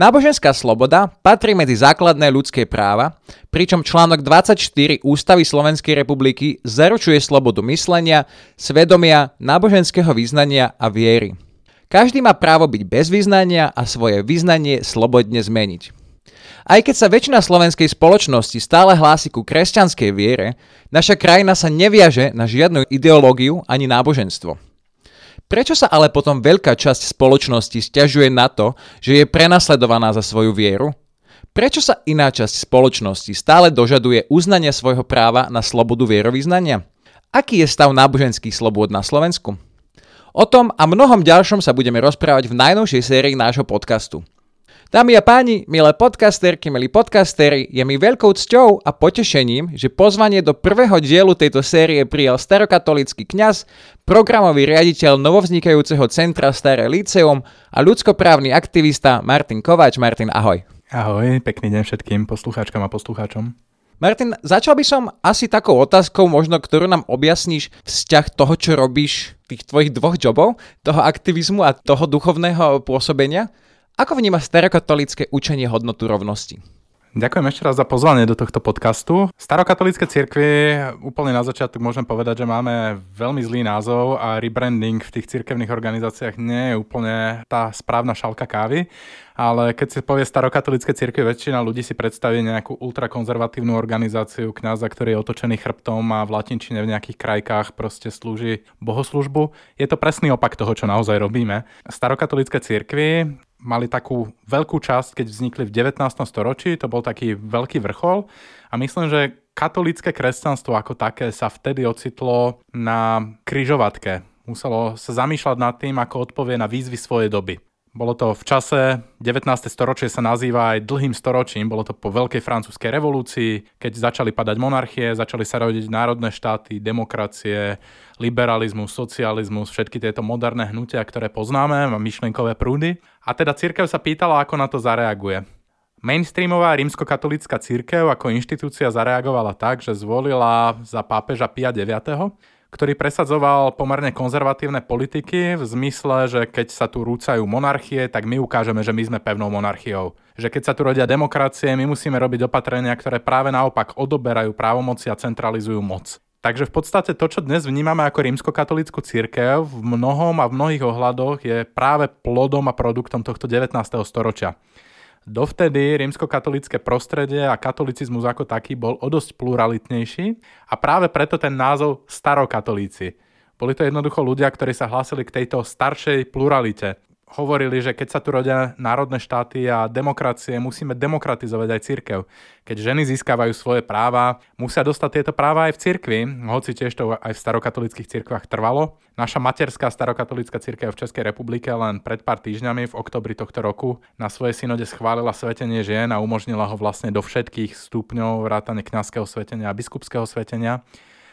Náboženská sloboda patrí medzi základné ľudské práva, pričom článok 24 Ústavy Slovenskej republiky zaručuje slobodu myslenia, svedomia, náboženského vyznania a viery. Každý má právo byť bez vyznania a svoje vyznanie slobodne zmeniť. Aj keď sa väčšina slovenskej spoločnosti stále hlási ku kresťanskej viere, naša krajina sa neviaže na žiadnu ideológiu ani náboženstvo. Prečo sa ale potom veľká časť spoločnosti stiažuje na to, že je prenasledovaná za svoju vieru? Prečo sa iná časť spoločnosti stále dožaduje uznania svojho práva na slobodu vierovýznania? Aký je stav náboženských slobôd na Slovensku? O tom a mnohom ďalšom sa budeme rozprávať v najnovšej sérii nášho podcastu. Dámy a páni, milé podcasterky, milí podcastery, je mi veľkou cťou a potešením, že pozvanie do prvého dielu tejto série prijal starokatolický kňaz, programový riaditeľ novovznikajúceho centra Staré Líceum a ľudskoprávny aktivista Martin Kováč. Martin, ahoj. Ahoj, pekný deň všetkým poslucháčkam a poslucháčom. Martin, začal by som asi takou otázkou, možno ktorú nám objasníš vzťah toho, čo robíš, tých tvojich dvoch jobov, toho aktivizmu a toho duchovného pôsobenia. Ako vníma starokatolické učenie hodnotu rovnosti? Ďakujem ešte raz za pozvanie do tohto podcastu. Starokatolické cirkvi, úplne na začiatok môžem povedať, že máme veľmi zlý názov a rebranding v tých cirkevných organizáciách nie je úplne tá správna šálka kávy ale keď si povie starokatolické cirkvi, väčšina ľudí si predstaví nejakú ultrakonzervatívnu organizáciu kňaza, ktorý je otočený chrbtom a v latinčine v nejakých krajkách proste slúži bohoslužbu. Je to presný opak toho, čo naozaj robíme. Starokatolické cirkvi mali takú veľkú časť, keď vznikli v 19. storočí, to bol taký veľký vrchol a myslím, že katolické kresťanstvo ako také sa vtedy ocitlo na kryžovatke. Muselo sa zamýšľať nad tým, ako odpovie na výzvy svojej doby. Bolo to v čase, 19. storočie sa nazýva aj dlhým storočím, bolo to po veľkej francúzskej revolúcii, keď začali padať monarchie, začali sa rodiť národné štáty, demokracie, liberalizmus, socializmus, všetky tieto moderné hnutia, ktoré poznáme, myšlenkové prúdy. A teda církev sa pýtala, ako na to zareaguje. Mainstreamová rímskokatolická církev ako inštitúcia zareagovala tak, že zvolila za pápeža Pia IX ktorý presadzoval pomerne konzervatívne politiky v zmysle, že keď sa tu rúcajú monarchie, tak my ukážeme, že my sme pevnou monarchiou. Že keď sa tu rodia demokracie, my musíme robiť opatrenia, ktoré práve naopak odoberajú právomoci a centralizujú moc. Takže v podstate to, čo dnes vnímame ako rímskokatolickú církev, v mnohom a v mnohých ohľadoch je práve plodom a produktom tohto 19. storočia. Dovtedy rímskokatolické prostredie a katolicizmus ako taký bol o dosť pluralitnejší a práve preto ten názov starokatolíci. Boli to jednoducho ľudia, ktorí sa hlásili k tejto staršej pluralite hovorili, že keď sa tu rodia národné štáty a demokracie, musíme demokratizovať aj církev. Keď ženy získavajú svoje práva, musia dostať tieto práva aj v cirkvi, hoci tiež to aj v starokatolických cirkvách trvalo. Naša materská starokatolická církev v Českej republike len pred pár týždňami v oktobri tohto roku na svojej synode schválila svetenie žien a umožnila ho vlastne do všetkých stupňov vrátane kňazského svetenia a biskupského svetenia.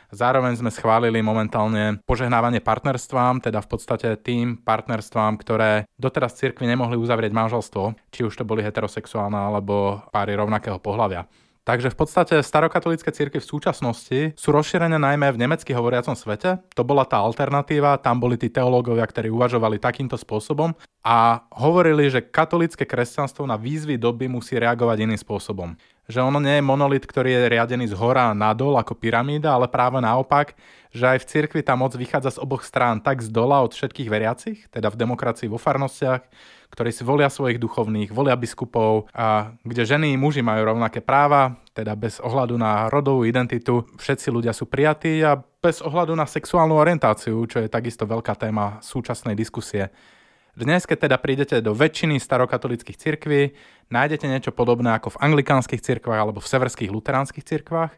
Zároveň sme schválili momentálne požehnávanie partnerstvám, teda v podstate tým partnerstvám, ktoré doteraz cirkvi nemohli uzavrieť manželstvo, či už to boli heterosexuálne alebo páry rovnakého pohľavia. Takže v podstate starokatolické cirkvi v súčasnosti sú rozšírené najmä v nemecky hovoriacom svete. To bola tá alternatíva, tam boli tí teológovia, ktorí uvažovali takýmto spôsobom a hovorili, že katolické kresťanstvo na výzvy doby musí reagovať iným spôsobom že ono nie je monolit, ktorý je riadený z hora nadol ako pyramída, ale práve naopak, že aj v cirkvi tá moc vychádza z oboch strán, tak z dola od všetkých veriacich, teda v demokracii vo farnostiach, ktorí si volia svojich duchovných, volia biskupov a kde ženy i muži majú rovnaké práva, teda bez ohľadu na rodovú identitu, všetci ľudia sú prijatí a bez ohľadu na sexuálnu orientáciu, čo je takisto veľká téma súčasnej diskusie. Dnes, keď teda prídete do väčšiny starokatolických cirkví, nájdete niečo podobné ako v anglikánskych cirkvách alebo v severských luteránskych cirkvách.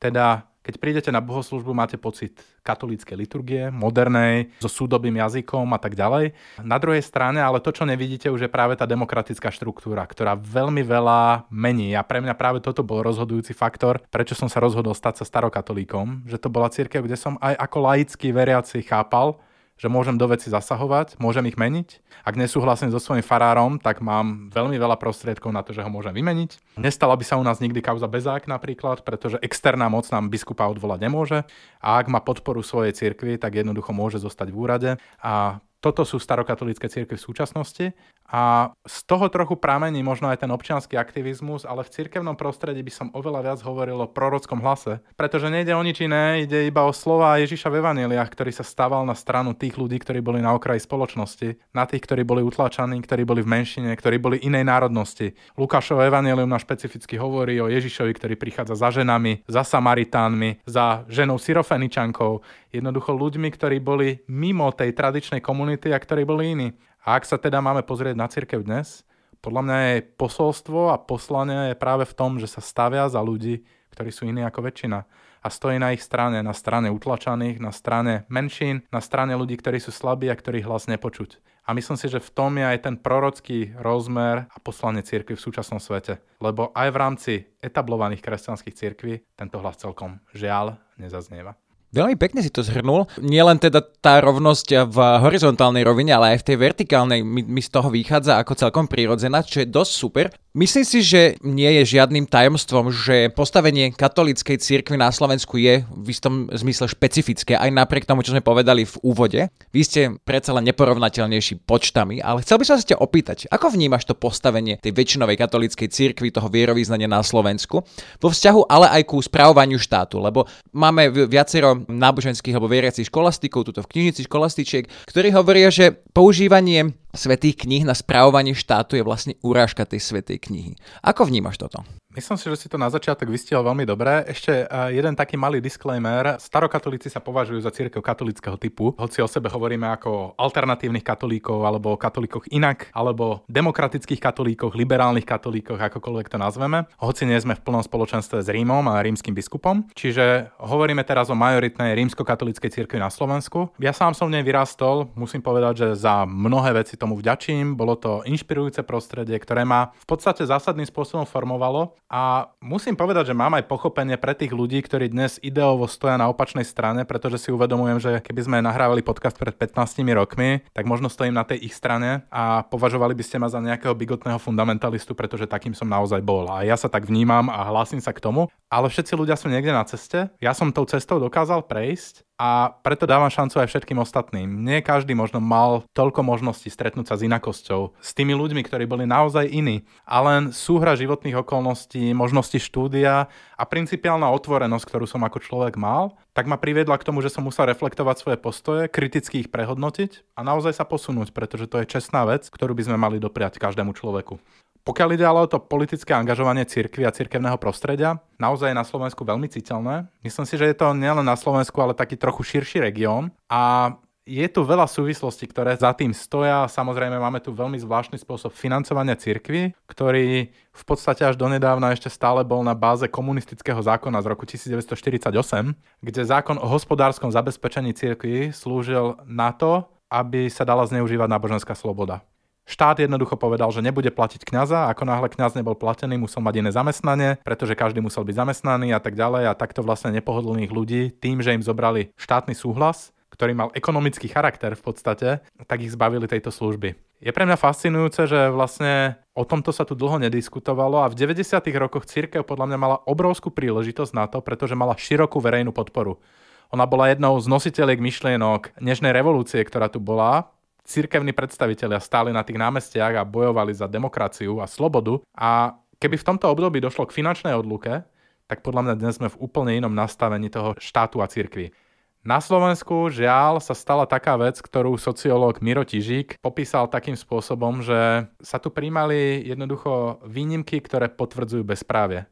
Teda Keď prídete na bohoslužbu, máte pocit katolíckej liturgie, modernej, so súdobým jazykom a tak ďalej. Na druhej strane, ale to, čo nevidíte, už je práve tá demokratická štruktúra, ktorá veľmi veľa mení. A pre mňa práve toto bol rozhodujúci faktor, prečo som sa rozhodol stať sa starokatolíkom, že to bola církev, kde som aj ako laický veriaci chápal, že môžem do veci zasahovať, môžem ich meniť. Ak nesúhlasím so svojím farárom, tak mám veľmi veľa prostriedkov na to, že ho môžem vymeniť. Nestala by sa u nás nikdy kauza bezák napríklad, pretože externá moc nám biskupa odvolať nemôže. A ak má podporu svojej cirkvi, tak jednoducho môže zostať v úrade. A toto sú starokatolícke cirkvi v súčasnosti a z toho trochu pramení možno aj ten občianský aktivizmus, ale v cirkevnom prostredí by som oveľa viac hovoril o prorockom hlase, pretože nejde o nič iné, ide iba o slova Ježiša v Evaneliách, ktorý sa stával na stranu tých ľudí, ktorí boli na okraji spoločnosti, na tých, ktorí boli utlačaní, ktorí boli v menšine, ktorí boli inej národnosti. Lukášovo Evangelium nám špecificky hovorí o Ježišovi, ktorý prichádza za ženami, za Samaritánmi, za ženou Syrofeničankou, jednoducho ľuďmi, ktorí boli mimo tej tradičnej komunity a ktorí boli iní. A ak sa teda máme pozrieť na cirkev dnes, podľa mňa je posolstvo a poslanie je práve v tom, že sa stavia za ľudí, ktorí sú iní ako väčšina. A stojí na ich strane, na strane utlačaných, na strane menšín, na strane ľudí, ktorí sú slabí a ktorých hlas nepočuť. A myslím si, že v tom je aj ten prorocký rozmer a poslanie cirkvi v súčasnom svete. Lebo aj v rámci etablovaných kresťanských cirkví tento hlas celkom žiaľ nezaznieva. Veľmi pekne si to zhrnul. Nie len teda tá rovnosť v horizontálnej rovine, ale aj v tej vertikálnej mi, mi z toho vychádza ako celkom prirodzená, čo je dosť super. Myslím si, že nie je žiadnym tajomstvom, že postavenie katolíckej cirkvi na Slovensku je v istom zmysle špecifické, aj napriek tomu, čo sme povedali v úvode. Vy ste predsa len neporovnateľnejší počtami, ale chcel by som sa ťa opýtať, ako vnímaš to postavenie tej väčšinovej katolíckej cirkvi, toho vierovýznania na Slovensku, vo vzťahu ale aj ku správovaniu štátu, lebo máme viacero náboženských alebo veriacich školastikov, tuto v knižnici školastičiek, ktorí hovoria, že používanie svetých kníh na správovanie štátu je vlastne urážka tej svetej knihy. Ako vnímaš toto? Myslím si, že si to na začiatok vystihol veľmi dobre. Ešte uh, jeden taký malý disclaimer. Starokatolíci sa považujú za církev katolického typu, hoci o sebe hovoríme ako alternatívnych katolíkov, alebo o katolíkoch inak, alebo demokratických katolíkoch, liberálnych katolíkoch, akokoľvek to nazveme. Hoci nie sme v plnom spoločenstve s Rímom a rímským biskupom. Čiže hovoríme teraz o majoritnej rímsko-katolíckej cirkvi na Slovensku. Ja sám som v nej vyrastol, musím povedať, že za mnohé veci tomu vďačím. Bolo to inšpirujúce prostredie, ktoré ma v podstate zásadným spôsobom formovalo a musím povedať, že mám aj pochopenie pre tých ľudí, ktorí dnes ideovo stoja na opačnej strane, pretože si uvedomujem, že keby sme nahrávali podcast pred 15 rokmi, tak možno stojím na tej ich strane a považovali by ste ma za nejakého bigotného fundamentalistu, pretože takým som naozaj bol. A ja sa tak vnímam a hlásim sa k tomu. Ale všetci ľudia sú niekde na ceste. Ja som tou cestou dokázal prejsť a preto dávam šancu aj všetkým ostatným. Nie každý možno mal toľko možností stretnúť sa s inakosťou, s tými ľuďmi, ktorí boli naozaj iní. A len súhra životných okolností, možnosti štúdia a principiálna otvorenosť, ktorú som ako človek mal, tak ma priviedla k tomu, že som musel reflektovať svoje postoje, kriticky ich prehodnotiť a naozaj sa posunúť, pretože to je čestná vec, ktorú by sme mali dopriať každému človeku. Pokiaľ ide ale o to politické angažovanie cirkvy a cirkevného prostredia, naozaj je na Slovensku veľmi citeľné. Myslím si, že je to nielen na Slovensku, ale taký trochu širší región a je tu veľa súvislostí, ktoré za tým stoja. Samozrejme máme tu veľmi zvláštny spôsob financovania cirkvy, ktorý v podstate až donedávna ešte stále bol na báze komunistického zákona z roku 1948, kde zákon o hospodárskom zabezpečení cirkvy slúžil na to, aby sa dala zneužívať náboženská sloboda. Štát jednoducho povedal, že nebude platiť kňaza, ako náhle kňaz nebol platený, musel mať iné zamestnanie, pretože každý musel byť zamestnaný a tak ďalej a takto vlastne nepohodlných ľudí tým, že im zobrali štátny súhlas, ktorý mal ekonomický charakter v podstate, tak ich zbavili tejto služby. Je pre mňa fascinujúce, že vlastne o tomto sa tu dlho nediskutovalo a v 90. rokoch církev podľa mňa mala obrovskú príležitosť na to, pretože mala širokú verejnú podporu. Ona bola jednou z nositeľiek myšlienok dnešnej revolúcie, ktorá tu bola, cirkevní predstavitelia stáli na tých námestiach a bojovali za demokraciu a slobodu a keby v tomto období došlo k finančnej odluke, tak podľa mňa dnes sme v úplne inom nastavení toho štátu a cirkvi. Na Slovensku žiaľ sa stala taká vec, ktorú sociológ Miro Tižík popísal takým spôsobom, že sa tu príjmali jednoducho výnimky, ktoré potvrdzujú bezprávie.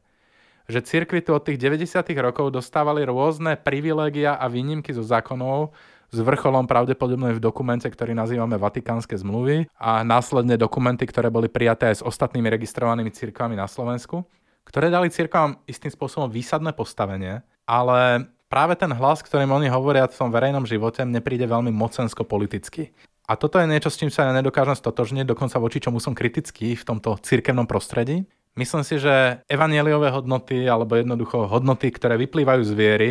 Že cirkvi tu od tých 90. rokov dostávali rôzne privilégia a výnimky zo zákonov, s vrcholom pravdepodobne v dokumente, ktorý nazývame Vatikánske zmluvy a následne dokumenty, ktoré boli prijaté aj s ostatnými registrovanými cirkvami na Slovensku, ktoré dali cirkvám istým spôsobom výsadné postavenie, ale práve ten hlas, ktorým oni hovoria v tom verejnom živote, mne príde veľmi mocensko-politicky. A toto je niečo, s čím sa ja nedokážem stotožniť, dokonca voči čomu som kritický v tomto cirkevnom prostredí. Myslím si, že evanieliové hodnoty alebo jednoducho hodnoty, ktoré vyplývajú z viery,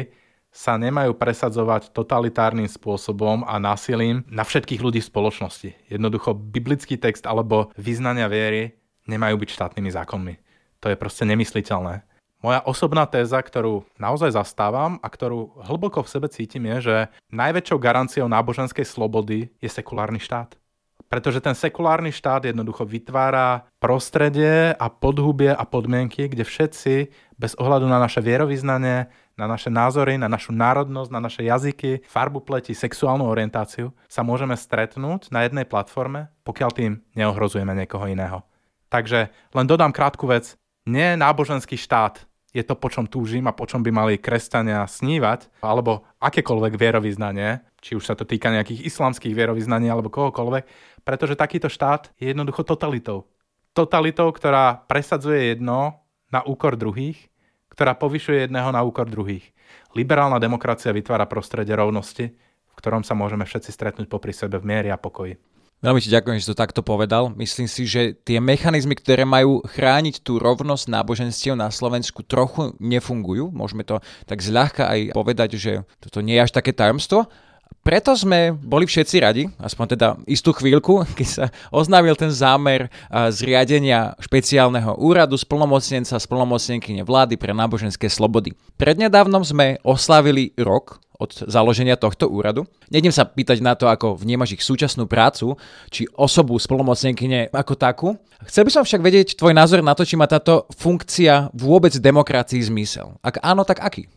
sa nemajú presadzovať totalitárnym spôsobom a násilím na všetkých ľudí v spoločnosti. Jednoducho biblický text alebo vyznania viery nemajú byť štátnymi zákonmi. To je proste nemysliteľné. Moja osobná téza, ktorú naozaj zastávam a ktorú hlboko v sebe cítim je, že najväčšou garanciou náboženskej slobody je sekulárny štát. Pretože ten sekulárny štát jednoducho vytvára prostredie a podhubie a podmienky, kde všetci bez ohľadu na naše vierovýznanie, na naše názory, na našu národnosť, na naše jazyky, farbu pleti, sexuálnu orientáciu sa môžeme stretnúť na jednej platforme, pokiaľ tým neohrozujeme niekoho iného. Takže len dodám krátku vec. Nie náboženský štát je to, po čom túžim a po čom by mali kresťania snívať, alebo akékoľvek vierovýznanie, či už sa to týka nejakých islamských vierovýznaní alebo kohokoľvek, pretože takýto štát je jednoducho totalitou. Totalitou, ktorá presadzuje jedno na úkor druhých, ktorá povyšuje jedného na úkor druhých. Liberálna demokracia vytvára prostredie rovnosti, v ktorom sa môžeme všetci stretnúť popri sebe v miery a pokoji. Veľmi ti ďakujem, že to takto povedal. Myslím si, že tie mechanizmy, ktoré majú chrániť tú rovnosť náboženstiev na Slovensku trochu nefungujú. Môžeme to tak zľahka aj povedať, že toto nie je až také tajomstvo. Preto sme boli všetci radi, aspoň teda istú chvíľku, keď sa oznámil ten zámer zriadenia špeciálneho úradu splnomocnenca, splnomocnenkyne vlády pre náboženské slobody. Prednedávnom sme oslavili rok od založenia tohto úradu. Nejdem sa pýtať na to, ako vnímaš ich súčasnú prácu, či osobu splnomocnenkyne ako takú. Chcel by som však vedieť tvoj názor na to, či má táto funkcia vôbec demokracii zmysel. Ak áno, tak aký?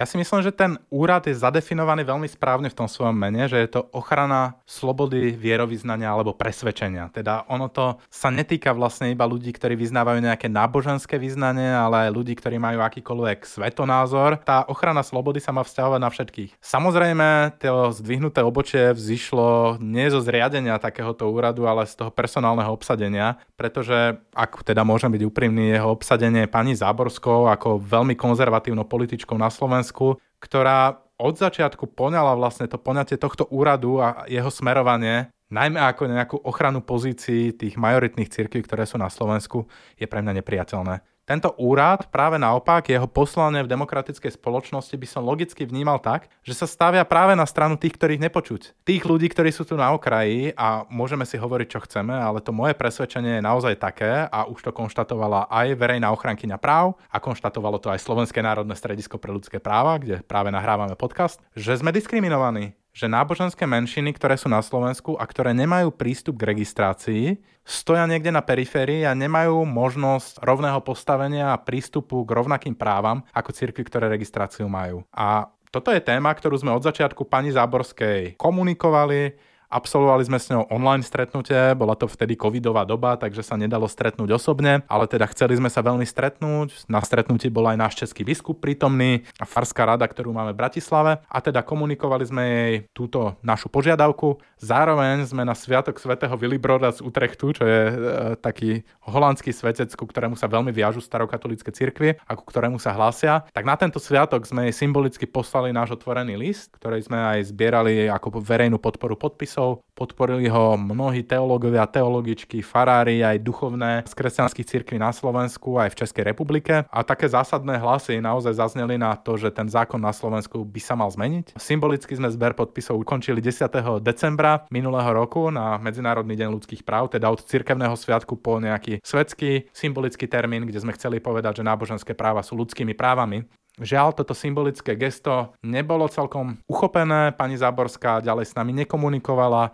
Ja si myslím, že ten úrad je zadefinovaný veľmi správne v tom svojom mene, že je to ochrana slobody vierovýznania alebo presvedčenia. Teda ono to sa netýka vlastne iba ľudí, ktorí vyznávajú nejaké náboženské vyznanie, ale aj ľudí, ktorí majú akýkoľvek svetonázor. Tá ochrana slobody sa má vzťahovať na všetkých. Samozrejme, to zdvihnuté obočie vzýšlo nie zo zriadenia takéhoto úradu, ale z toho personálneho obsadenia, pretože, ak teda môžem byť úprimný, jeho obsadenie pani Záborskou ako veľmi konzervatívnou političkou na Slovensku Slovensku, ktorá od začiatku poňala vlastne to poňatie tohto úradu a jeho smerovanie najmä ako nejakú ochranu pozícií tých majoritných cirkví, ktoré sú na Slovensku, je pre mňa nepriateľné. Tento úrad, práve naopak, jeho poslanie v demokratickej spoločnosti by som logicky vnímal tak, že sa stavia práve na stranu tých, ktorých nepočuť. Tých ľudí, ktorí sú tu na okraji a môžeme si hovoriť, čo chceme, ale to moje presvedčenie je naozaj také a už to konštatovala aj verejná ochrankyňa práv a konštatovalo to aj Slovenské národné stredisko pre ľudské práva, kde práve nahrávame podcast, že sme diskriminovaní že náboženské menšiny, ktoré sú na Slovensku a ktoré nemajú prístup k registrácii, stoja niekde na periférii a nemajú možnosť rovného postavenia a prístupu k rovnakým právam ako cirkvi, ktoré registráciu majú. A toto je téma, ktorú sme od začiatku pani Záborskej komunikovali, Absolvovali sme s ňou online stretnutie, bola to vtedy covidová doba, takže sa nedalo stretnúť osobne, ale teda chceli sme sa veľmi stretnúť. Na stretnutí bol aj náš český biskup prítomný a farská rada, ktorú máme v Bratislave a teda komunikovali sme jej túto našu požiadavku. Zároveň sme na Sviatok svätého Willibrorda z Utrechtu, čo je e, taký holandský svetec, ku ktorému sa veľmi viažu starokatolické cirkvy a ku ktorému sa hlásia, tak na tento sviatok sme jej symbolicky poslali náš otvorený list, ktorý sme aj zbierali ako verejnú podporu podpisov Kristusov, podporili ho mnohí teológovia, teologičky, farári, aj duchovné z kresťanských cirkví na Slovensku, aj v Českej republike. A také zásadné hlasy naozaj zazneli na to, že ten zákon na Slovensku by sa mal zmeniť. Symbolicky sme zber podpisov ukončili 10. decembra minulého roku na Medzinárodný deň ľudských práv, teda od cirkevného sviatku po nejaký svetský symbolický termín, kde sme chceli povedať, že náboženské práva sú ľudskými právami. Žiaľ, toto symbolické gesto nebolo celkom uchopené, pani Záborská ďalej s nami nekomunikovala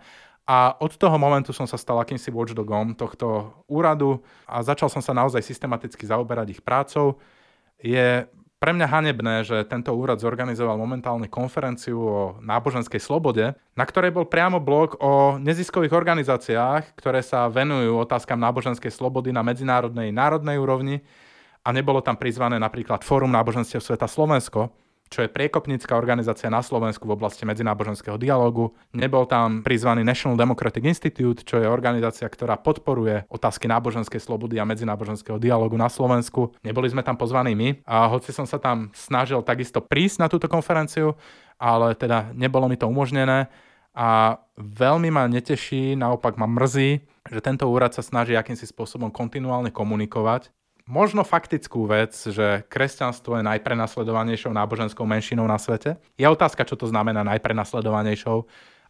a od toho momentu som sa stal akýmsi watchdogom tohto úradu a začal som sa naozaj systematicky zaoberať ich prácou. Je pre mňa hanebné, že tento úrad zorganizoval momentálne konferenciu o náboženskej slobode, na ktorej bol priamo blok o neziskových organizáciách, ktoré sa venujú otázkam náboženskej slobody na medzinárodnej národnej úrovni a nebolo tam prizvané napríklad Fórum náboženstiev sveta Slovensko, čo je priekopnícka organizácia na Slovensku v oblasti medzináboženského dialogu. Nebol tam prizvaný National Democratic Institute, čo je organizácia, ktorá podporuje otázky náboženskej slobody a medzináboženského dialogu na Slovensku. Neboli sme tam pozvaní my a hoci som sa tam snažil takisto prísť na túto konferenciu, ale teda nebolo mi to umožnené a veľmi ma neteší, naopak ma mrzí, že tento úrad sa snaží akýmsi spôsobom kontinuálne komunikovať možno faktickú vec, že kresťanstvo je najprenasledovanejšou náboženskou menšinou na svete. Je otázka, čo to znamená najprenasledovanejšou,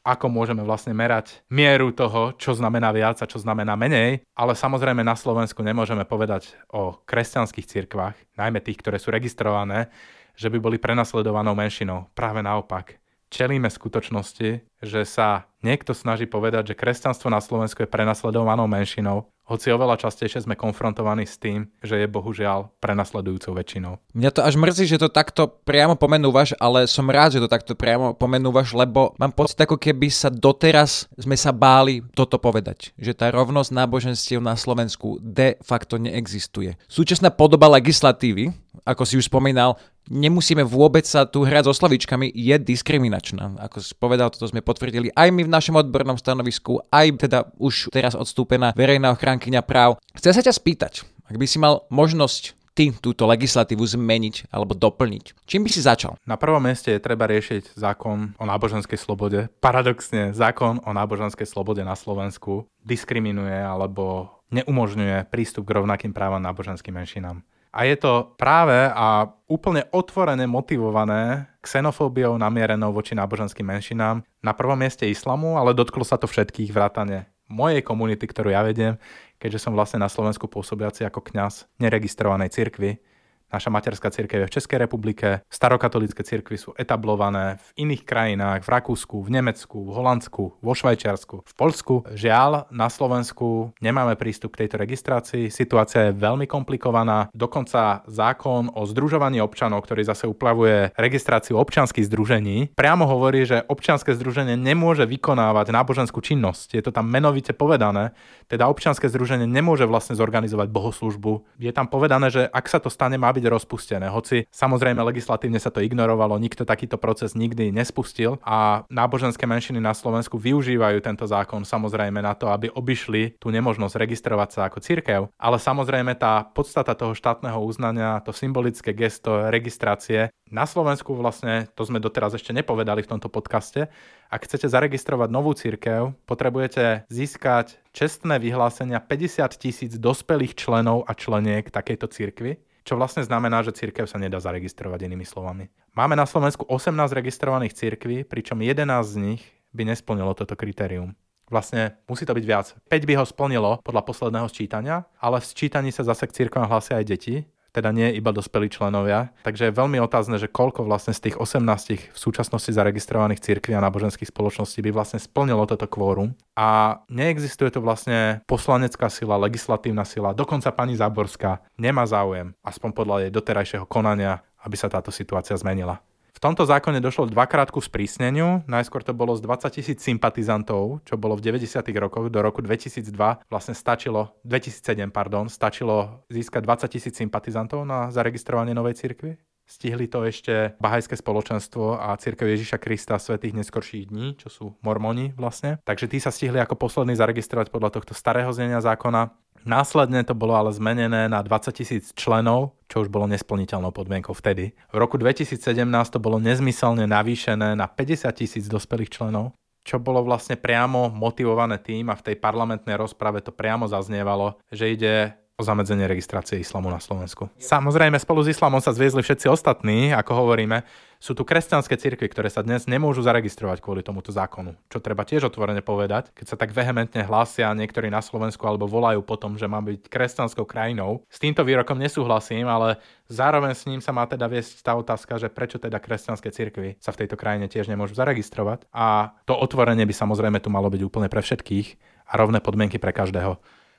ako môžeme vlastne merať mieru toho, čo znamená viac a čo znamená menej, ale samozrejme na Slovensku nemôžeme povedať o kresťanských cirkvách, najmä tých, ktoré sú registrované, že by boli prenasledovanou menšinou. Práve naopak. Čelíme skutočnosti, že sa niekto snaží povedať, že kresťanstvo na Slovensku je prenasledovanou menšinou hoci oveľa častejšie sme konfrontovaní s tým, že je bohužiaľ prenasledujúcou väčšinou. Mňa to až mrzí, že to takto priamo pomenúvaš, ale som rád, že to takto priamo pomenúvaš, lebo mám pocit, ako keby sa doteraz sme sa báli toto povedať, že tá rovnosť náboženstiev na Slovensku de facto neexistuje. Súčasná podoba legislatívy, ako si už spomínal, nemusíme vôbec sa tu hrať so slovičkami, je diskriminačná. Ako si povedal, toto sme potvrdili aj my v našom odbornom stanovisku, aj teda už teraz odstúpená verejná ochránkyňa práv. Chcem sa ťa spýtať, ak by si mal možnosť ty túto legislatívu zmeniť alebo doplniť. Čím by si začal? Na prvom mieste je treba riešiť zákon o náboženskej slobode. Paradoxne, zákon o náboženskej slobode na Slovensku diskriminuje alebo neumožňuje prístup k rovnakým právam náboženským menšinám. A je to práve a úplne otvorené motivované xenofóbiou namierenou voči náboženským menšinám. Na prvom mieste islamu, ale dotklo sa to všetkých vrátane mojej komunity, ktorú ja vediem, keďže som vlastne na Slovensku pôsobiaci ako kňaz neregistrovanej cirkvi Naša materská církev je v Českej republike, starokatolické cirkvy sú etablované v iných krajinách, v Rakúsku, v Nemecku, v Holandsku, vo Švajčiarsku, v Polsku. Žiaľ, na Slovensku nemáme prístup k tejto registrácii, situácia je veľmi komplikovaná, dokonca zákon o združovaní občanov, ktorý zase uplavuje registráciu občanských združení, priamo hovorí, že občianske združenie nemôže vykonávať náboženskú činnosť. Je to tam menovite povedané, teda občianske združenie nemôže vlastne zorganizovať bohoslužbu. Je tam povedané, že ak sa to stane, má byť rozpustené. Hoci samozrejme legislatívne sa to ignorovalo, nikto takýto proces nikdy nespustil a náboženské menšiny na Slovensku využívajú tento zákon samozrejme na to, aby obišli tú nemožnosť registrovať sa ako cirkev. Ale samozrejme tá podstata toho štátneho uznania, to symbolické gesto registrácie na Slovensku vlastne, to sme doteraz ešte nepovedali v tomto podcaste, ak chcete zaregistrovať novú církev, potrebujete získať čestné vyhlásenia 50 tisíc dospelých členov a členiek takejto cirkvy čo vlastne znamená, že církev sa nedá zaregistrovať inými slovami. Máme na Slovensku 18 registrovaných církví, pričom 11 z nich by nesplnilo toto kritérium. Vlastne musí to byť viac. 5 by ho splnilo podľa posledného sčítania, ale v sčítaní sa zase k církvam hlásia aj deti, teda nie iba dospelí členovia. Takže je veľmi otázne, že koľko vlastne z tých 18 v súčasnosti zaregistrovaných cirkví a náboženských spoločností by vlastne splnilo toto kvórum. A neexistuje tu vlastne poslanecká sila, legislatívna sila, dokonca pani Záborská nemá záujem, aspoň podľa jej doterajšieho konania, aby sa táto situácia zmenila. V tomto zákone došlo dvakrát ku sprísneniu. Najskôr to bolo z 20 tisíc sympatizantov, čo bolo v 90. rokoch. Do roku 2002 vlastne stačilo, 2007, pardon, stačilo získať 20 tisíc sympatizantov na zaregistrovanie novej cirkvi. Stihli to ešte Bahajské spoločenstvo a Církev Ježiša Krista svetých neskorších dní, čo sú mormoni vlastne. Takže tí sa stihli ako poslední zaregistrovať podľa tohto starého znenia zákona. Následne to bolo ale zmenené na 20 tisíc členov, čo už bolo nesplniteľnou podmienkou vtedy. V roku 2017 to bolo nezmyselne navýšené na 50 tisíc dospelých členov, čo bolo vlastne priamo motivované tým a v tej parlamentnej rozprave to priamo zaznievalo, že ide o zamedzenie registrácie islamu na Slovensku. Samozrejme, spolu s islamom sa zviezli všetci ostatní, ako hovoríme. Sú tu kresťanské cirkvy, ktoré sa dnes nemôžu zaregistrovať kvôli tomuto zákonu, čo treba tiež otvorene povedať. Keď sa tak vehementne hlásia niektorí na Slovensku alebo volajú potom, že má byť kresťanskou krajinou. S týmto výrokom nesúhlasím, ale zároveň s ním sa má teda viesť tá otázka, že prečo teda kresťanské cirkvy sa v tejto krajine tiež nemôžu zaregistrovať. A to otvorenie by samozrejme tu malo byť úplne pre všetkých a rovné podmienky pre každého.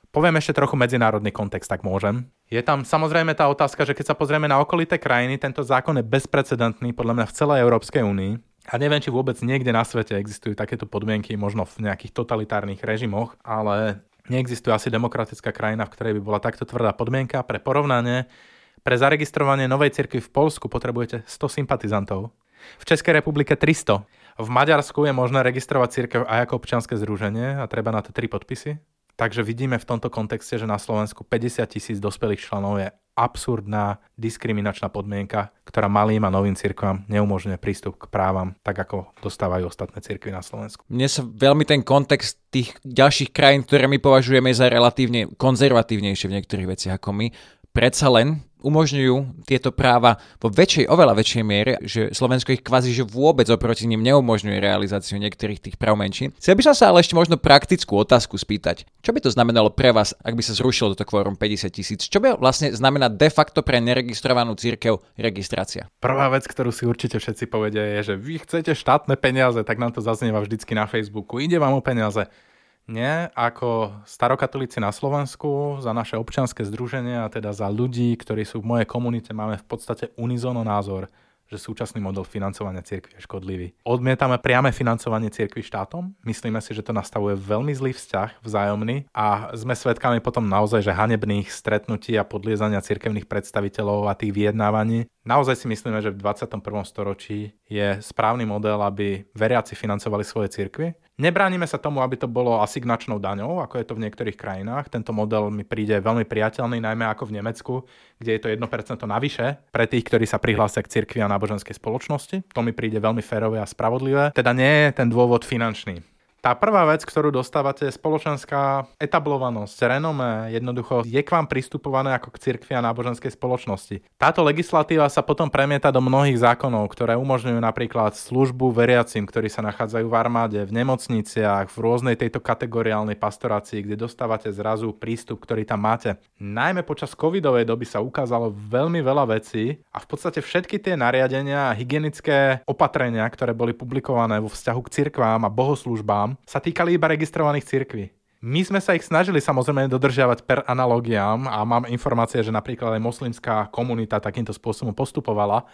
Poviem ešte trochu medzinárodný kontext, tak môžem. Je tam samozrejme tá otázka, že keď sa pozrieme na okolité krajiny, tento zákon je bezprecedentný podľa mňa v celej Európskej únii. A neviem, či vôbec niekde na svete existujú takéto podmienky, možno v nejakých totalitárnych režimoch, ale neexistuje asi demokratická krajina, v ktorej by bola takto tvrdá podmienka. Pre porovnanie, Pre zaregistrovanie novej cirkvi v Polsku potrebujete 100 sympatizantov. V Českej republike 300. V Maďarsku je možné registrovať církev aj ako občianske združenie a treba na to 3 podpisy. Takže vidíme v tomto kontexte, že na Slovensku 50 tisíc dospelých členov je absurdná diskriminačná podmienka, ktorá malým a novým cirkvám neumožňuje prístup k právam, tak ako dostávajú ostatné cirkvy na Slovensku. Mne sa veľmi ten kontext tých ďalších krajín, ktoré my považujeme za relatívne konzervatívnejšie v niektorých veciach ako my, predsa len umožňujú tieto práva vo väčšej, oveľa väčšej miere, že Slovensko ich kvázi že vôbec oproti ním neumožňuje realizáciu niektorých tých práv menšín. Chcel by som sa ale ešte možno praktickú otázku spýtať. Čo by to znamenalo pre vás, ak by sa zrušilo toto kvórum 50 tisíc? Čo by vlastne znamená de facto pre neregistrovanú církev registrácia? Prvá vec, ktorú si určite všetci povedia, je, že vy chcete štátne peniaze, tak nám to zaznieva vždycky na Facebooku. Ide vám o peniaze. Nie, ako starokatolíci na Slovensku, za naše občianske združenie a teda za ľudí, ktorí sú v mojej komunite, máme v podstate unizóno názor, že súčasný model financovania cirkvi je škodlivý. Odmietame priame financovanie cirkvi štátom, myslíme si, že to nastavuje veľmi zlý vzťah vzájomný a sme svedkami potom naozaj, že hanebných stretnutí a podliezania cirkevných predstaviteľov a tých vyjednávaní. Naozaj si myslíme, že v 21. storočí je správny model, aby veriaci financovali svoje cirkvy. Nebránime sa tomu, aby to bolo asignačnou daňou, ako je to v niektorých krajinách. Tento model mi príde veľmi priateľný, najmä ako v Nemecku, kde je to 1% navyše pre tých, ktorí sa prihlásia k cirkvi a náboženskej spoločnosti. To mi príde veľmi férové a spravodlivé. Teda nie je ten dôvod finančný. Tá prvá vec, ktorú dostávate, je spoločenská etablovanosť, renome, jednoducho je k vám pristupované ako k cirkvi a náboženskej spoločnosti. Táto legislatíva sa potom premieta do mnohých zákonov, ktoré umožňujú napríklad službu veriacim, ktorí sa nachádzajú v armáde, v nemocniciach, v rôznej tejto kategoriálnej pastorácii, kde dostávate zrazu prístup, ktorý tam máte. Najmä počas covidovej doby sa ukázalo veľmi veľa vecí a v podstate všetky tie nariadenia a hygienické opatrenia, ktoré boli publikované vo vzťahu k cirkvám a bohoslužbám, sa týkali iba registrovaných cirkví. My sme sa ich snažili samozrejme dodržiavať per analogiám a mám informácie, že napríklad aj moslimská komunita takýmto spôsobom postupovala,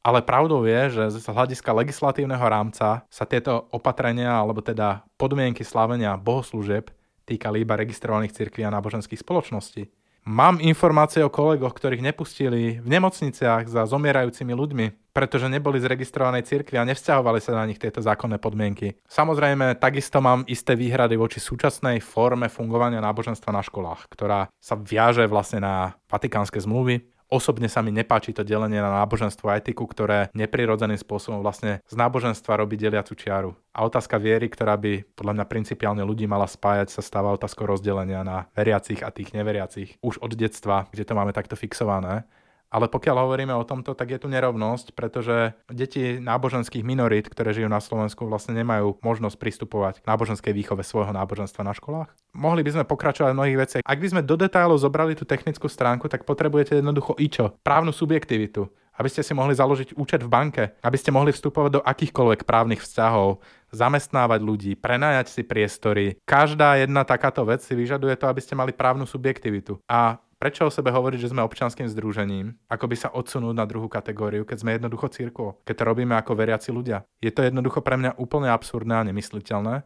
ale pravdou je, že z hľadiska legislatívneho rámca sa tieto opatrenia alebo teda podmienky slávenia bohoslúžeb týkali iba registrovaných cirkví a náboženských spoločností. Mám informácie o kolegoch, ktorých nepustili v nemocniciach za zomierajúcimi ľuďmi, pretože neboli zregistrovanej cirkvi a nevzťahovali sa na nich tieto zákonné podmienky. Samozrejme, takisto mám isté výhrady voči súčasnej forme fungovania náboženstva na školách, ktorá sa viaže vlastne na vatikánske zmluvy Osobne sa mi nepáči to delenie na náboženstvo a etiku, ktoré neprirodzeným spôsobom vlastne z náboženstva robí deliacu čiaru. A otázka viery, ktorá by podľa mňa principiálne ľudí mala spájať, sa stáva otázkou rozdelenia na veriacich a tých neveriacich. Už od detstva, kde to máme takto fixované. Ale pokiaľ hovoríme o tomto, tak je tu nerovnosť, pretože deti náboženských minorít, ktoré žijú na Slovensku, vlastne nemajú možnosť pristupovať k náboženskej výchove svojho náboženstva na školách. Mohli by sme pokračovať v mnohých veciach. Ak by sme do detailov zobrali tú technickú stránku, tak potrebujete jednoducho ičo, právnu subjektivitu, aby ste si mohli založiť účet v banke, aby ste mohli vstupovať do akýchkoľvek právnych vzťahov, zamestnávať ľudí, prenajať si priestory. Každá jedna takáto vec si vyžaduje to, aby ste mali právnu subjektivitu. A prečo o sebe hovoriť, že sme občanským združením, ako by sa odsunúť na druhú kategóriu, keď sme jednoducho církvo, keď to robíme ako veriaci ľudia. Je to jednoducho pre mňa úplne absurdné a nemysliteľné.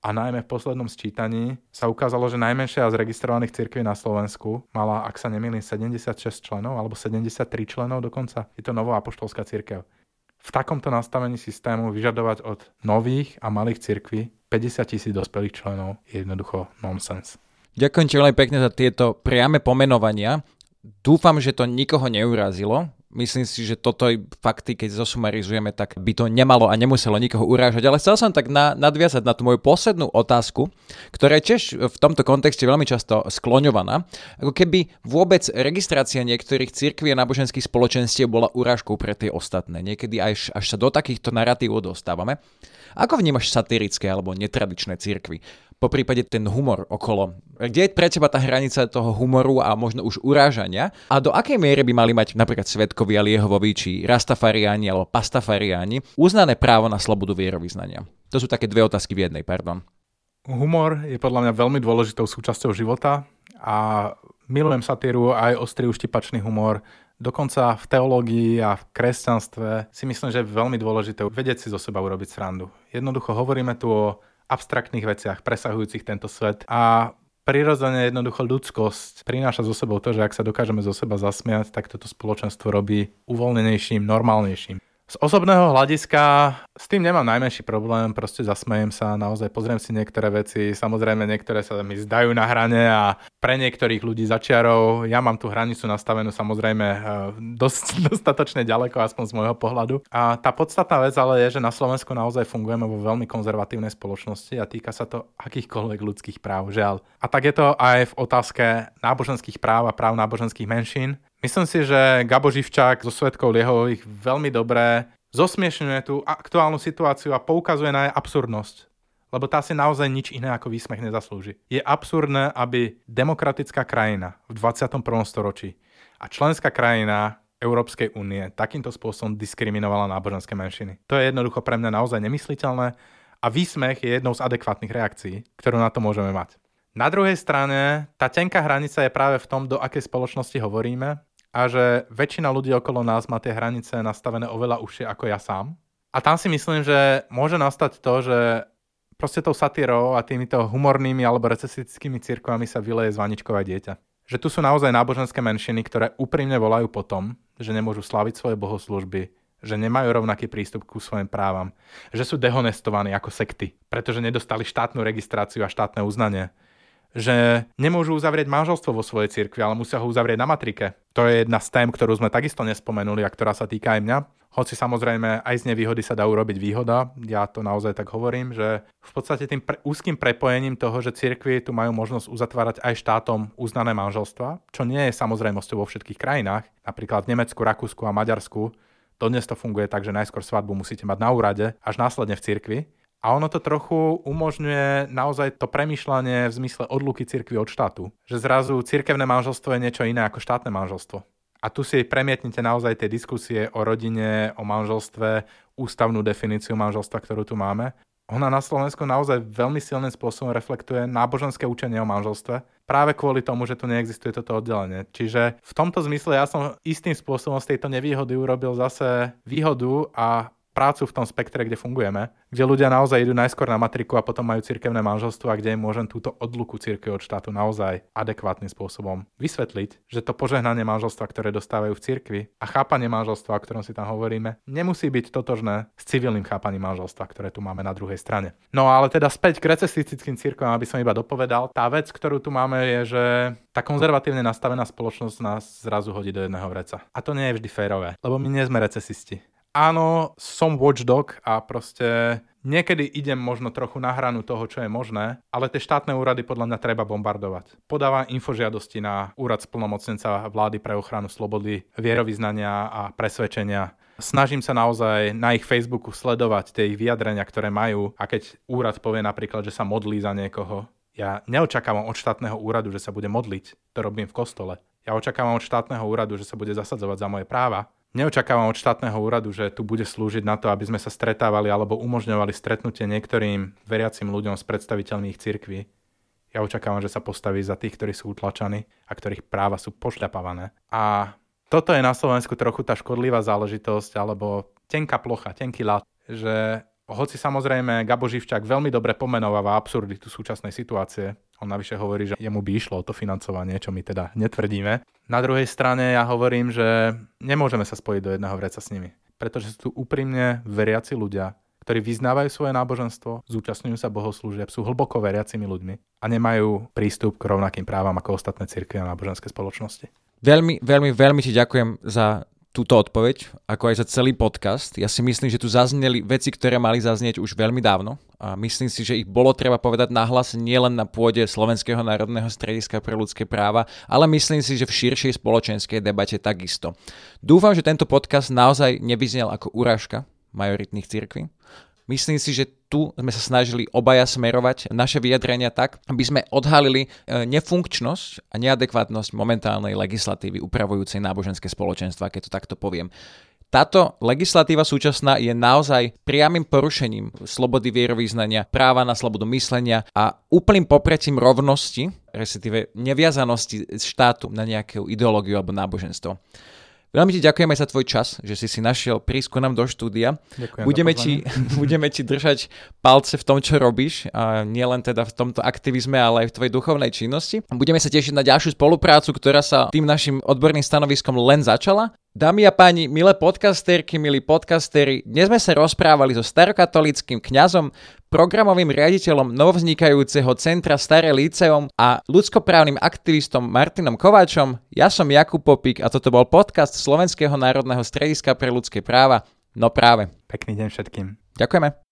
A najmä v poslednom sčítaní sa ukázalo, že najmenšia z registrovaných cirkví na Slovensku mala, ak sa nemýlim, 76 členov alebo 73 členov dokonca. Je to nová apoštolská církev. V takomto nastavení systému vyžadovať od nových a malých cirkví 50 tisíc dospelých členov je jednoducho nonsens. Ďakujem ti veľmi pekne za tieto priame pomenovania. Dúfam, že to nikoho neurazilo. Myslím si, že toto fakty, keď zosumarizujeme, tak by to nemalo a nemuselo nikoho urážať. Ale chcel som tak na, nadviazať na tú moju poslednú otázku, ktorá je tiež v tomto kontexte veľmi často skloňovaná. Ako keby vôbec registrácia niektorých cirkví a náboženských spoločenstiev bola urážkou pre tie ostatné. Niekedy až, až sa do takýchto narratívov dostávame. Ako vnímaš satirické alebo netradičné cirkvy? Po prípade ten humor okolo. Kde je pre teba tá hranica toho humoru a možno už urážania? A do akej miery by mali mať napríklad svetkovia Liehovovi, či Rastafariáni alebo Pastafariáni uznané právo na slobodu vierovýznania? To sú také dve otázky v jednej, pardon. Humor je podľa mňa veľmi dôležitou súčasťou života a milujem satíru aj ostrý uštipačný humor. Dokonca v teológii a v kresťanstve si myslím, že je veľmi dôležité vedieť si zo seba urobiť srandu. Jednoducho hovoríme tu o abstraktných veciach presahujúcich tento svet. A prirodzene jednoducho ľudskosť prináša zo sebou to, že ak sa dokážeme zo seba zasmiať, tak toto spoločenstvo robí uvoľnenejším, normálnejším. Z osobného hľadiska s tým nemám najmenší problém, proste zasmejem sa, naozaj pozriem si niektoré veci, samozrejme niektoré sa mi zdajú na hrane a pre niektorých ľudí začiarov, ja mám tú hranicu nastavenú samozrejme eh, dosť, dostatočne ďaleko, aspoň z môjho pohľadu. A tá podstatná vec ale je, že na Slovensku naozaj fungujeme vo veľmi konzervatívnej spoločnosti a týka sa to akýchkoľvek ľudských práv, žiaľ. A tak je to aj v otázke náboženských práv a práv náboženských menšín. Myslím si, že Gabo Živčák zo Svetkov Liehových veľmi dobre zosmiešňuje tú aktuálnu situáciu a poukazuje na jej absurdnosť. Lebo tá si naozaj nič iné ako výsmech nezaslúži. Je absurdné, aby demokratická krajina v 21. storočí a členská krajina Európskej únie takýmto spôsobom diskriminovala náboženské menšiny. To je jednoducho pre mňa naozaj nemysliteľné a výsmech je jednou z adekvátnych reakcií, ktorú na to môžeme mať. Na druhej strane, tá tenká hranica je práve v tom, do akej spoločnosti hovoríme a že väčšina ľudí okolo nás má tie hranice nastavené oveľa užšie ako ja sám. A tam si myslím, že môže nastať to, že proste tou satírou a týmito humornými alebo recesistickými cirkvami sa vyleje zvaničkové dieťa. Že tu sú naozaj náboženské menšiny, ktoré úprimne volajú po tom, že nemôžu slaviť svoje bohoslužby, že nemajú rovnaký prístup ku svojim právam, že sú dehonestovaní ako sekty, pretože nedostali štátnu registráciu a štátne uznanie, že nemôžu uzavrieť manželstvo vo svojej cirkvi, ale musia ho uzavrieť na matrike. To je jedna z tém, ktorú sme takisto nespomenuli a ktorá sa týka aj mňa. Hoci samozrejme aj z nevýhody sa dá urobiť výhoda, ja to naozaj tak hovorím, že v podstate tým pre, úzkým prepojením toho, že cirkvi tu majú možnosť uzatvárať aj štátom uznané manželstva, čo nie je samozrejmosťou vo všetkých krajinách, napríklad v Nemecku, Rakúsku a Maďarsku, dodnes to funguje tak, že najskôr svadbu musíte mať na úrade, až následne v cirkvi. A ono to trochu umožňuje naozaj to premyšľanie v zmysle odluky cirkvi od štátu. Že zrazu cirkevné manželstvo je niečo iné ako štátne manželstvo. A tu si premietnite naozaj tie diskusie o rodine, o manželstve, ústavnú definíciu manželstva, ktorú tu máme. Ona na Slovensku naozaj veľmi silným spôsobom reflektuje náboženské učenie o manželstve, práve kvôli tomu, že tu neexistuje toto oddelenie. Čiže v tomto zmysle ja som istým spôsobom z tejto nevýhody urobil zase výhodu a prácu v tom spektre, kde fungujeme, kde ľudia naozaj idú najskôr na matriku a potom majú cirkevné manželstvo a kde im môžem túto odluku cirkev od štátu naozaj adekvátnym spôsobom vysvetliť, že to požehnanie manželstva, ktoré dostávajú v cirkvi a chápanie manželstva, o ktorom si tam hovoríme, nemusí byť totožné s civilným chápaním manželstva, ktoré tu máme na druhej strane. No ale teda späť k recesistickým cirkvám, aby som iba dopovedal, tá vec, ktorú tu máme je, že tá konzervatívne nastavená spoločnosť nás zrazu hodí do jedného vreca. A to nie je vždy férové, lebo my nie sme recesisti áno, som watchdog a proste niekedy idem možno trochu na hranu toho, čo je možné, ale tie štátne úrady podľa mňa treba bombardovať. Podávam infožiadosti na úrad splnomocnenca vlády pre ochranu slobody, vierovýznania a presvedčenia. Snažím sa naozaj na ich Facebooku sledovať tie ich vyjadrenia, ktoré majú a keď úrad povie napríklad, že sa modlí za niekoho, ja neočakávam od štátneho úradu, že sa bude modliť. To robím v kostole. Ja očakávam od štátneho úradu, že sa bude zasadzovať za moje práva Neočakávam od štátneho úradu, že tu bude slúžiť na to, aby sme sa stretávali alebo umožňovali stretnutie niektorým veriacim ľuďom z predstaviteľných cirkví. Ja očakávam, že sa postaví za tých, ktorí sú utlačaní a ktorých práva sú pošľapávané. A toto je na Slovensku trochu tá škodlivá záležitosť alebo tenká plocha, tenký lat, že hoci samozrejme Gabo Živčák veľmi dobre pomenováva absurditu súčasnej situácie, on navyše hovorí, že jemu by išlo o to financovanie, čo my teda netvrdíme. Na druhej strane ja hovorím, že nemôžeme sa spojiť do jedného vreca s nimi, pretože sú tu úprimne veriaci ľudia, ktorí vyznávajú svoje náboženstvo, zúčastňujú sa bohoslúžieb, sú hlboko veriacimi ľuďmi a nemajú prístup k rovnakým právam ako ostatné cirkvi a náboženské spoločnosti. Veľmi, veľmi, veľmi ti ďakujem za túto odpoveď, ako aj za celý podcast. Ja si myslím, že tu zazneli veci, ktoré mali zaznieť už veľmi dávno a myslím si, že ich bolo treba povedať nahlas nielen na pôde Slovenského národného strediska pre ľudské práva, ale myslím si, že v širšej spoločenskej debate takisto. Dúfam, že tento podcast naozaj nevyznel ako urážka majoritných cirkví, Myslím si, že tu sme sa snažili obaja smerovať naše vyjadrenia tak, aby sme odhalili e, nefunkčnosť a neadekvátnosť momentálnej legislatívy upravujúcej náboženské spoločenstva, keď to takto poviem. Táto legislatíva súčasná je naozaj priamým porušením slobody vierovýznania, práva na slobodu myslenia a úplným popretím rovnosti, respektíve neviazanosti štátu na nejakú ideológiu alebo náboženstvo. Veľmi ti ďakujeme za tvoj čas, že si si našiel prísť ku nám do štúdia. Ďakujem Budeme ti, budeme ti držať palce v tom, čo robíš, a nie len teda v tomto aktivizme, ale aj v tvojej duchovnej činnosti. Budeme sa tešiť na ďalšiu spoluprácu, ktorá sa tým našim odborným stanoviskom len začala. Dámy a páni, milé podcasterky, milí podcastery, dnes sme sa rozprávali so starokatolickým kňazom, programovým riaditeľom novovznikajúceho centra Staré Líceum a ľudskoprávnym aktivistom Martinom Kováčom. Ja som Jakub Popík a toto bol podcast Slovenského národného strediska pre ľudské práva. No práve. Pekný deň všetkým. Ďakujeme.